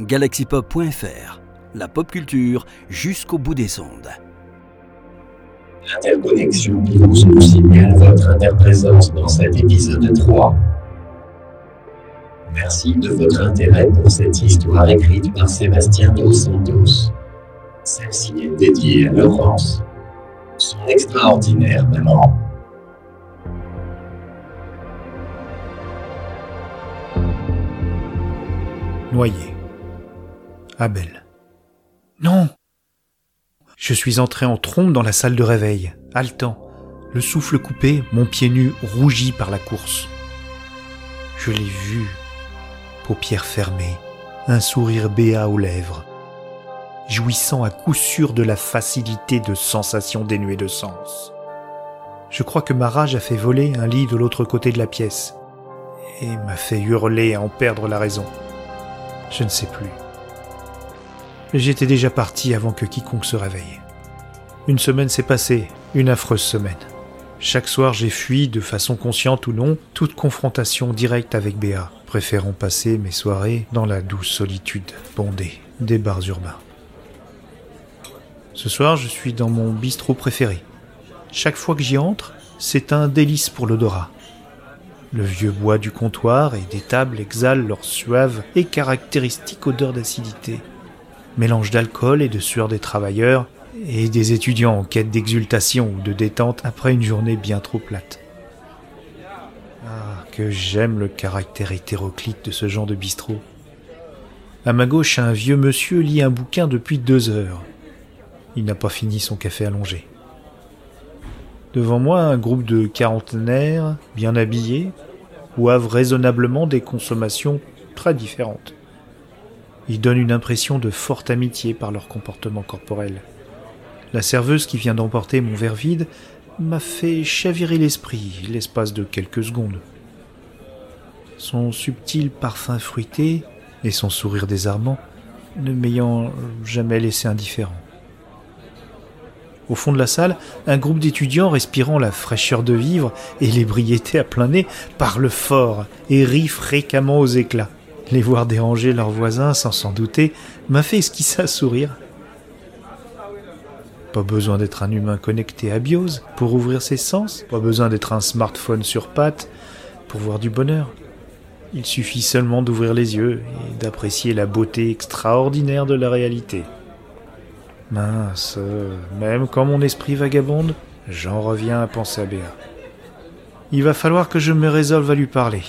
galaxypop.fr, la pop culture jusqu'au bout des ondes. L'interconnexion virus nous signale votre interprésence dans cet épisode 3. Merci de votre intérêt pour cette histoire écrite par Sébastien Dos Santos. Celle-ci est dédiée à Laurence, son extraordinaire maman. Noyé. Abel. Non Je suis entré en trombe dans la salle de réveil, haletant, le souffle coupé, mon pied nu rougi par la course. Je l'ai vu, paupières fermées, un sourire béat aux lèvres, jouissant à coup sûr de la facilité de sensations dénuées de sens. Je crois que ma rage a fait voler un lit de l'autre côté de la pièce et m'a fait hurler à en perdre la raison. Je ne sais plus. J'étais déjà parti avant que quiconque se réveille. Une semaine s'est passée, une affreuse semaine. Chaque soir, j'ai fui, de façon consciente ou non, toute confrontation directe avec Béa, préférant passer mes soirées dans la douce solitude bondée des bars urbains. Ce soir, je suis dans mon bistrot préféré. Chaque fois que j'y entre, c'est un délice pour l'odorat. Le vieux bois du comptoir et des tables exhalent leur suave et caractéristique odeur d'acidité. Mélange d'alcool et de sueur des travailleurs et des étudiants en quête d'exultation ou de détente après une journée bien trop plate. Ah, que j'aime le caractère hétéroclite de ce genre de bistrot. À ma gauche, un vieux monsieur lit un bouquin depuis deux heures. Il n'a pas fini son café allongé. Devant moi, un groupe de quarantenaires, bien habillés, boivent raisonnablement des consommations très différentes. Ils donnent une impression de forte amitié par leur comportement corporel. La serveuse qui vient d'emporter mon verre vide m'a fait chavirer l'esprit l'espace de quelques secondes. Son subtil parfum fruité et son sourire désarmant ne m'ayant jamais laissé indifférent. Au fond de la salle, un groupe d'étudiants respirant la fraîcheur de vivre et l'ébriété à plein nez parle fort et rit fréquemment aux éclats. Les voir déranger leurs voisins sans s'en douter m'a fait esquisser un sourire. Pas besoin d'être un humain connecté à Biose pour ouvrir ses sens, pas besoin d'être un smartphone sur pattes pour voir du bonheur. Il suffit seulement d'ouvrir les yeux et d'apprécier la beauté extraordinaire de la réalité. Mince, même quand mon esprit vagabonde, j'en reviens à penser à Béa. Il va falloir que je me résolve à lui parler.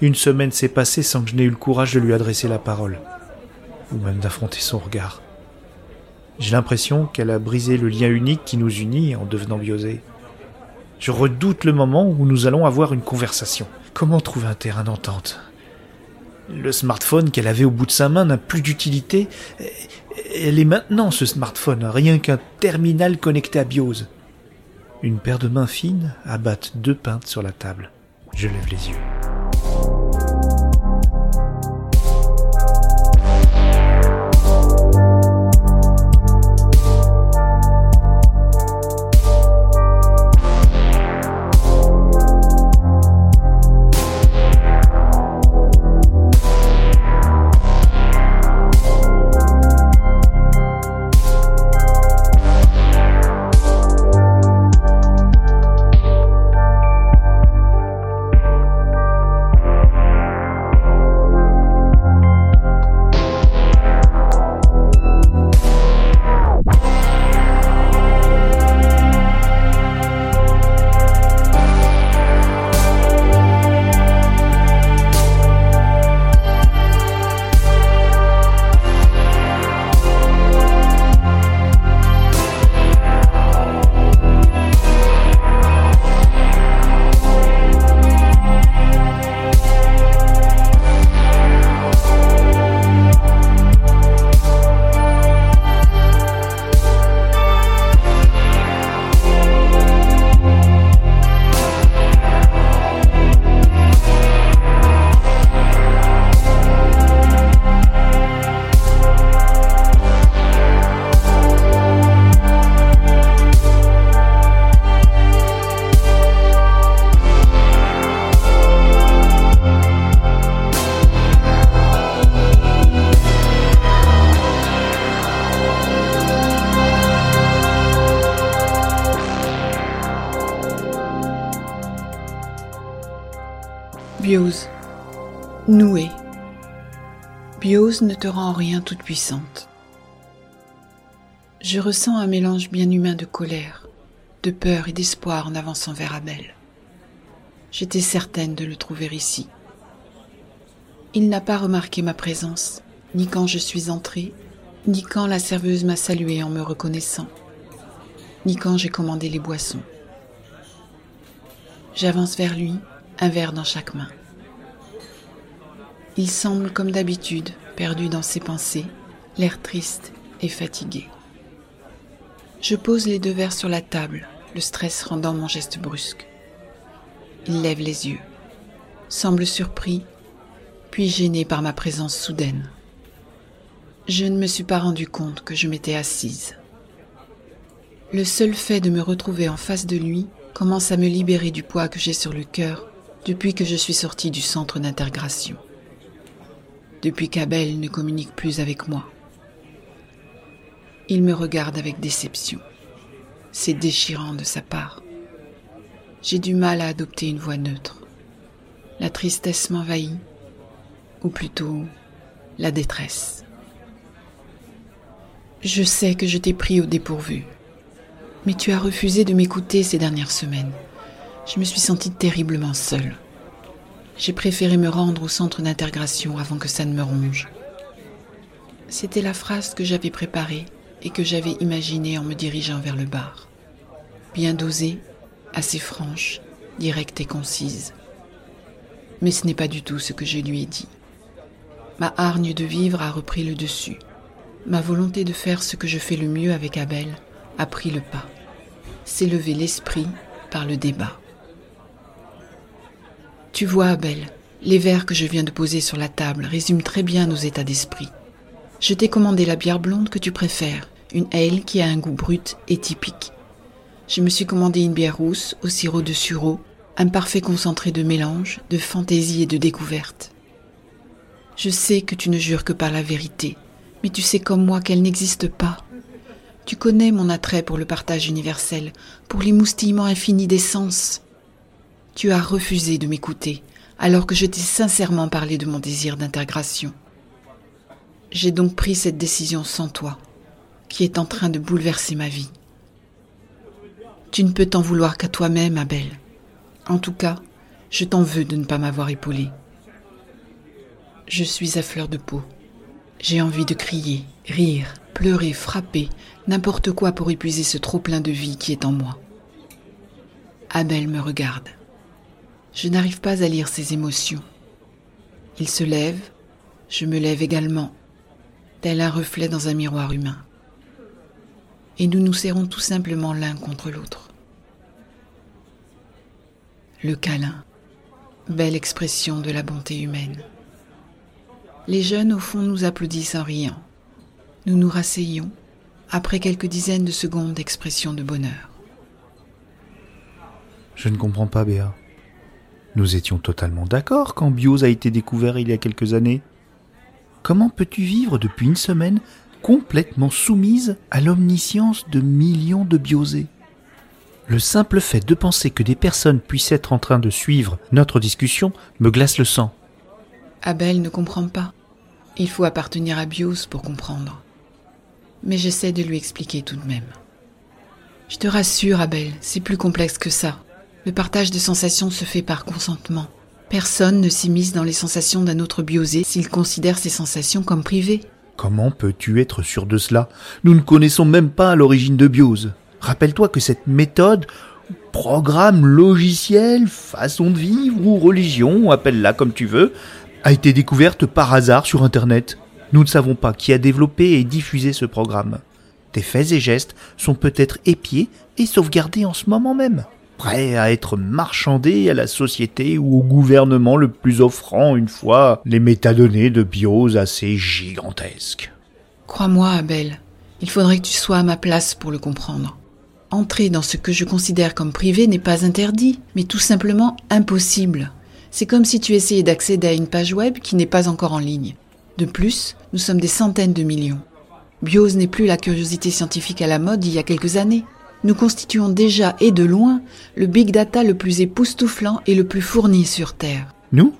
Une semaine s'est passée sans que je n'ai eu le courage de lui adresser la parole, ou même d'affronter son regard. J'ai l'impression qu'elle a brisé le lien unique qui nous unit en devenant biosée. Je redoute le moment où nous allons avoir une conversation. Comment trouver un terrain d'entente? Le smartphone qu'elle avait au bout de sa main n'a plus d'utilité elle est maintenant ce smartphone, rien qu'un terminal connecté à BIOS. Une paire de mains fines abattent deux pintes sur la table. Je lève les yeux. Ne te rend en rien toute puissante. Je ressens un mélange bien humain de colère, de peur et d'espoir en avançant vers Abel. J'étais certaine de le trouver ici. Il n'a pas remarqué ma présence, ni quand je suis entrée, ni quand la serveuse m'a salué en me reconnaissant, ni quand j'ai commandé les boissons. J'avance vers lui, un verre dans chaque main. Il semble, comme d'habitude, perdu dans ses pensées, l'air triste et fatigué. Je pose les deux verres sur la table, le stress rendant mon geste brusque. Il lève les yeux, semble surpris, puis gêné par ma présence soudaine. Je ne me suis pas rendu compte que je m'étais assise. Le seul fait de me retrouver en face de lui commence à me libérer du poids que j'ai sur le cœur depuis que je suis sortie du centre d'intégration. Depuis qu'Abel ne communique plus avec moi. Il me regarde avec déception. C'est déchirant de sa part. J'ai du mal à adopter une voix neutre. La tristesse m'envahit, ou plutôt la détresse. Je sais que je t'ai pris au dépourvu, mais tu as refusé de m'écouter ces dernières semaines je me suis sentie terriblement seule. J'ai préféré me rendre au centre d'intégration avant que ça ne me ronge. C'était la phrase que j'avais préparée et que j'avais imaginée en me dirigeant vers le bar. Bien dosée, assez franche, directe et concise. Mais ce n'est pas du tout ce que je lui ai dit. Ma hargne de vivre a repris le dessus. Ma volonté de faire ce que je fais le mieux avec Abel a pris le pas. S'élever l'esprit par le débat. Tu vois, Abel, les verres que je viens de poser sur la table résument très bien nos états d'esprit. Je t'ai commandé la bière blonde que tu préfères, une ale qui a un goût brut et typique. Je me suis commandé une bière rousse au sirop de sureau, un parfait concentré de mélange, de fantaisie et de découverte. Je sais que tu ne jures que par la vérité, mais tu sais comme moi qu'elle n'existe pas. Tu connais mon attrait pour le partage universel, pour l'émoustillement infini des sens. Tu as refusé de m'écouter alors que je t'ai sincèrement parlé de mon désir d'intégration. J'ai donc pris cette décision sans toi, qui est en train de bouleverser ma vie. Tu ne peux t'en vouloir qu'à toi-même, Abel. En tout cas, je t'en veux de ne pas m'avoir épaulé. Je suis à fleur de peau. J'ai envie de crier, rire, pleurer, frapper, n'importe quoi pour épuiser ce trop-plein de vie qui est en moi. Abel me regarde. Je n'arrive pas à lire ses émotions. Il se lève, je me lève également, tel un reflet dans un miroir humain. Et nous nous serrons tout simplement l'un contre l'autre. Le câlin, belle expression de la bonté humaine. Les jeunes au fond nous applaudissent en riant. Nous nous rasseyons après quelques dizaines de secondes d'expression de bonheur. Je ne comprends pas, Béa. Nous étions totalement d'accord quand Biose a été découvert il y a quelques années. Comment peux-tu vivre depuis une semaine complètement soumise à l'omniscience de millions de biosés? Le simple fait de penser que des personnes puissent être en train de suivre notre discussion me glace le sang. Abel ne comprend pas. Il faut appartenir à Bios pour comprendre. Mais j'essaie de lui expliquer tout de même. Je te rassure, Abel, c'est plus complexe que ça. Le partage de sensations se fait par consentement. Personne ne s'immisce dans les sensations d'un autre biosé s'il considère ses sensations comme privées. Comment peux-tu être sûr de cela? Nous ne connaissons même pas l'origine de biose. Rappelle-toi que cette méthode, programme, logiciel, façon de vivre ou religion, appelle-la comme tu veux, a été découverte par hasard sur Internet. Nous ne savons pas qui a développé et diffusé ce programme. Tes faits et gestes sont peut-être épiés et sauvegardés en ce moment même prêt à être marchandé à la société ou au gouvernement le plus offrant une fois les métadonnées de bios assez gigantesques. Crois-moi, Abel, il faudrait que tu sois à ma place pour le comprendre. Entrer dans ce que je considère comme privé n'est pas interdit, mais tout simplement impossible. C'est comme si tu essayais d'accéder à une page web qui n'est pas encore en ligne. De plus, nous sommes des centaines de millions. Bios n'est plus la curiosité scientifique à la mode il y a quelques années nous constituons déjà et de loin le big data le plus époustouflant et le plus fourni sur Terre. Nous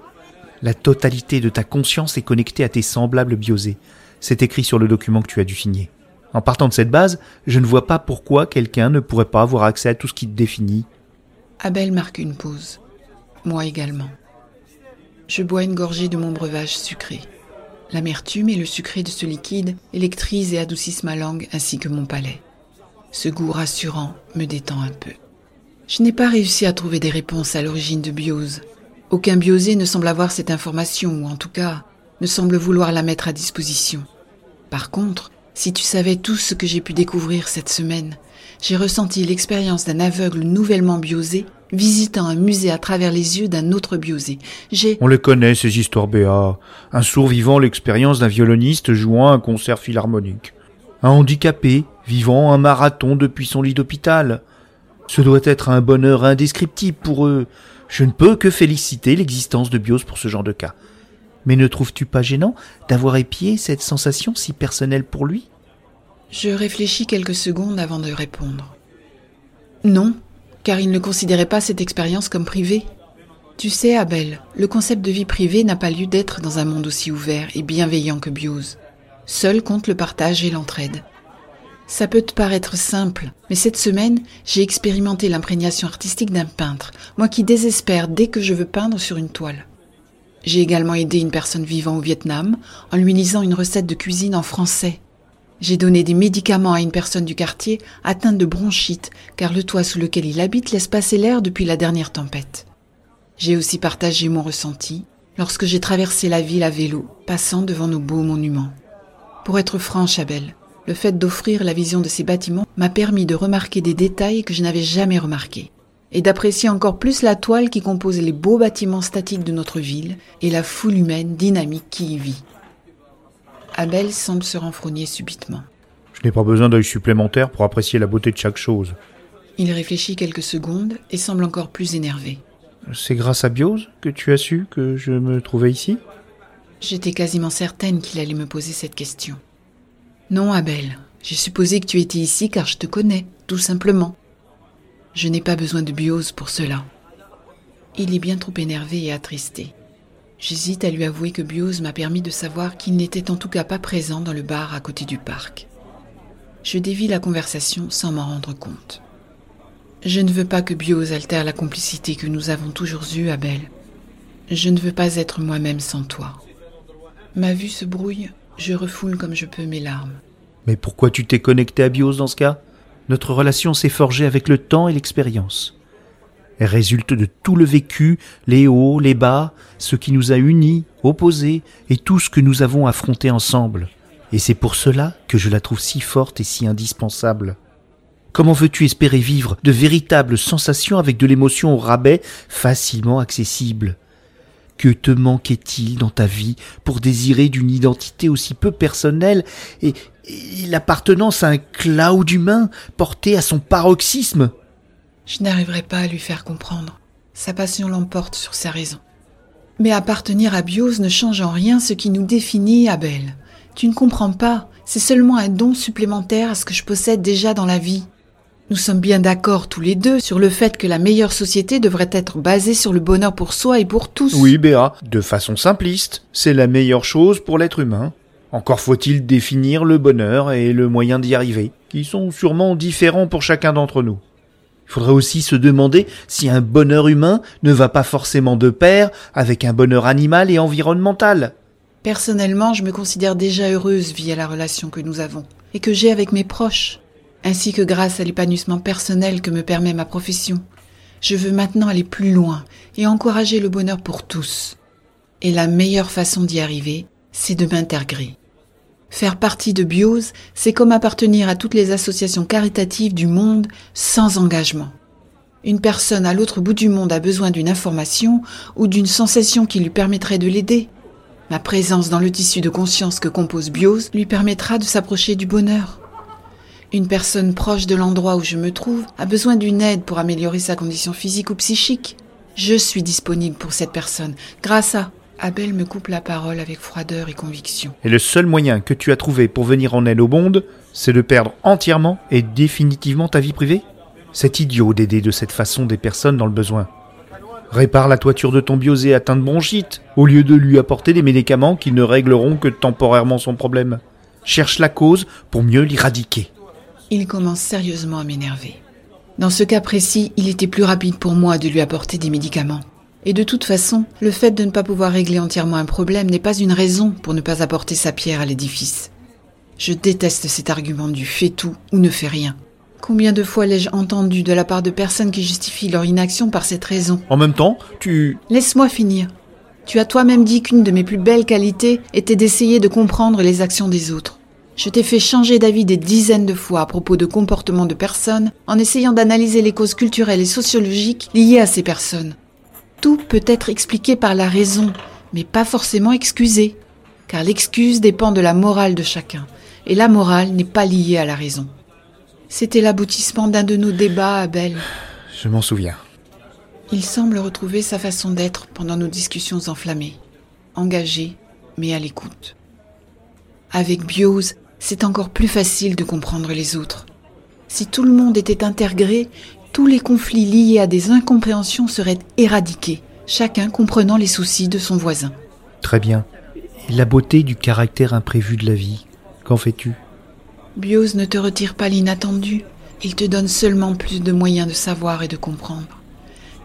La totalité de ta conscience est connectée à tes semblables biosés. C'est écrit sur le document que tu as dû signer. En partant de cette base, je ne vois pas pourquoi quelqu'un ne pourrait pas avoir accès à tout ce qui te définit. Abel marque une pause. Moi également. Je bois une gorgée de mon breuvage sucré. L'amertume et le sucré de ce liquide électrisent et adoucissent ma langue ainsi que mon palais. Ce goût rassurant me détend un peu. Je n'ai pas réussi à trouver des réponses à l'origine de biose. Aucun biosé ne semble avoir cette information, ou en tout cas, ne semble vouloir la mettre à disposition. Par contre, si tu savais tout ce que j'ai pu découvrir cette semaine, j'ai ressenti l'expérience d'un aveugle nouvellement biosé visitant un musée à travers les yeux d'un autre biosé. J'ai... On les connaît, ces histoires Béa. Un sourd vivant l'expérience d'un violoniste jouant un concert philharmonique. Un handicapé vivant un marathon depuis son lit d'hôpital. Ce doit être un bonheur indescriptible pour eux. Je ne peux que féliciter l'existence de Bios pour ce genre de cas. Mais ne trouves-tu pas gênant d'avoir épié cette sensation si personnelle pour lui? Je réfléchis quelques secondes avant de répondre. Non, car il ne considérait pas cette expérience comme privée. Tu sais, Abel, le concept de vie privée n'a pas lieu d'être dans un monde aussi ouvert et bienveillant que Bios. Seul compte le partage et l'entraide. Ça peut te paraître simple, mais cette semaine, j'ai expérimenté l'imprégnation artistique d'un peintre, moi qui désespère dès que je veux peindre sur une toile. J'ai également aidé une personne vivant au Vietnam en lui lisant une recette de cuisine en français. J'ai donné des médicaments à une personne du quartier atteinte de bronchite, car le toit sous lequel il habite laisse passer l'air depuis la dernière tempête. J'ai aussi partagé mon ressenti lorsque j'ai traversé la ville à vélo, passant devant nos beaux monuments. Pour être franche, Abel, le fait d'offrir la vision de ces bâtiments m'a permis de remarquer des détails que je n'avais jamais remarqués et d'apprécier encore plus la toile qui compose les beaux bâtiments statiques de notre ville et la foule humaine dynamique qui y vit. Abel semble se renfrogner subitement. Je n'ai pas besoin d'œil supplémentaire pour apprécier la beauté de chaque chose. Il réfléchit quelques secondes et semble encore plus énervé. C'est grâce à Biose que tu as su que je me trouvais ici? J'étais quasiment certaine qu'il allait me poser cette question. Non, Abel, j'ai supposé que tu étais ici car je te connais, tout simplement. Je n'ai pas besoin de biose pour cela. Il est bien trop énervé et attristé. J'hésite à lui avouer que Biose m'a permis de savoir qu'il n'était en tout cas pas présent dans le bar à côté du parc. Je dévie la conversation sans m'en rendre compte. Je ne veux pas que Biose altère la complicité que nous avons toujours eue, Abel. Je ne veux pas être moi-même sans toi. Ma vue se brouille je refoule comme je peux mes larmes. Mais pourquoi tu t'es connecté à Bios dans ce cas? Notre relation s'est forgée avec le temps et l'expérience. Elle résulte de tout le vécu, les hauts, les bas, ce qui nous a unis, opposés, et tout ce que nous avons affronté ensemble. Et c'est pour cela que je la trouve si forte et si indispensable. Comment veux-tu espérer vivre de véritables sensations avec de l'émotion au rabais facilement accessible? Que te manquait-il dans ta vie pour désirer d'une identité aussi peu personnelle et, l'appartenance à un cloud humain porté à son paroxysme? Je n'arriverai pas à lui faire comprendre. Sa passion l'emporte sur sa raison. Mais appartenir à Bios ne change en rien ce qui nous définit, Abel. Tu ne comprends pas, c'est seulement un don supplémentaire à ce que je possède déjà dans la vie. Nous sommes bien d'accord tous les deux sur le fait que la meilleure société devrait être basée sur le bonheur pour soi et pour tous. Oui, Béa, de façon simpliste, c'est la meilleure chose pour l'être humain. Encore faut-il définir le bonheur et le moyen d'y arriver, qui sont sûrement différents pour chacun d'entre nous. Il faudrait aussi se demander si un bonheur humain ne va pas forcément de pair avec un bonheur animal et environnemental. Personnellement, je me considère déjà heureuse via la relation que nous avons et que j'ai avec mes proches ainsi que grâce à l'épanouissement personnel que me permet ma profession. Je veux maintenant aller plus loin et encourager le bonheur pour tous. Et la meilleure façon d'y arriver, c'est de m'intégrer. Faire partie de Biose, c'est comme appartenir à toutes les associations caritatives du monde sans engagement. Une personne à l'autre bout du monde a besoin d'une information ou d'une sensation qui lui permettrait de l'aider. Ma présence dans le tissu de conscience que compose Biose lui permettra de s'approcher du bonheur. Une personne proche de l'endroit où je me trouve a besoin d'une aide pour améliorer sa condition physique ou psychique. Je suis disponible pour cette personne. Grâce à... Abel me coupe la parole avec froideur et conviction. Et le seul moyen que tu as trouvé pour venir en aide au monde, c'est de perdre entièrement et définitivement ta vie privée? C'est idiot d'aider de cette façon des personnes dans le besoin. Répare la toiture de ton biosé atteint de bronchite, au lieu de lui apporter des médicaments qui ne régleront que temporairement son problème. Cherche la cause pour mieux l'éradiquer. Il commence sérieusement à m'énerver. Dans ce cas précis, il était plus rapide pour moi de lui apporter des médicaments. Et de toute façon, le fait de ne pas pouvoir régler entièrement un problème n'est pas une raison pour ne pas apporter sa pierre à l'édifice. Je déteste cet argument du fais tout ou ne fais rien. Combien de fois l'ai-je entendu de la part de personnes qui justifient leur inaction par cette raison? En même temps, tu... Laisse-moi finir. Tu as toi-même dit qu'une de mes plus belles qualités était d'essayer de comprendre les actions des autres. Je t'ai fait changer d'avis des dizaines de fois à propos de comportements de personnes en essayant d'analyser les causes culturelles et sociologiques liées à ces personnes. Tout peut être expliqué par la raison, mais pas forcément excusé, car l'excuse dépend de la morale de chacun, et la morale n'est pas liée à la raison. C'était l'aboutissement d'un de nos débats, Abel. Je m'en souviens. Il semble retrouver sa façon d'être pendant nos discussions enflammées, engagé, mais à l'écoute. Avec Biose, c'est encore plus facile de comprendre les autres. Si tout le monde était intégré, tous les conflits liés à des incompréhensions seraient éradiqués, chacun comprenant les soucis de son voisin. Très bien. Et la beauté du caractère imprévu de la vie, qu'en fais-tu? Biose ne te retire pas l'inattendu, il te donne seulement plus de moyens de savoir et de comprendre.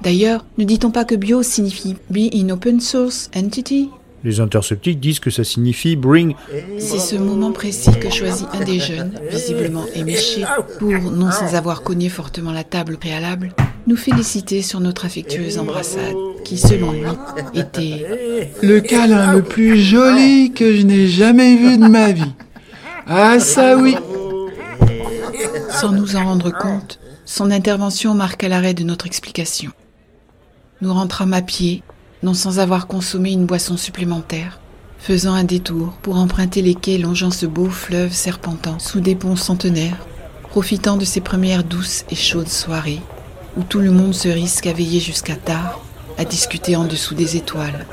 D'ailleurs, ne dit-on pas que Biose signifie Be in Open Source Entity? Les interseptiques disent que ça signifie Bring. C'est ce moment précis que choisit un des jeunes, visiblement éméché, pour, non sans avoir cogné fortement la table préalable, nous féliciter sur notre affectueuse embrassade, qui, selon lui, était Le câlin le plus joli que je n'ai jamais vu de ma vie. Ah ça oui Sans nous en rendre compte, son intervention marqua l'arrêt de notre explication. Nous rentrâmes à pied, non sans avoir consommé une boisson supplémentaire, faisant un détour pour emprunter les quais longeant ce beau fleuve serpentant sous des ponts centenaires, profitant de ces premières douces et chaudes soirées où tout le monde se risque à veiller jusqu'à tard, à discuter en dessous des étoiles,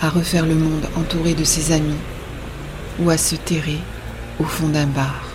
à refaire le monde entouré de ses amis ou à se terrer au fond d'un bar.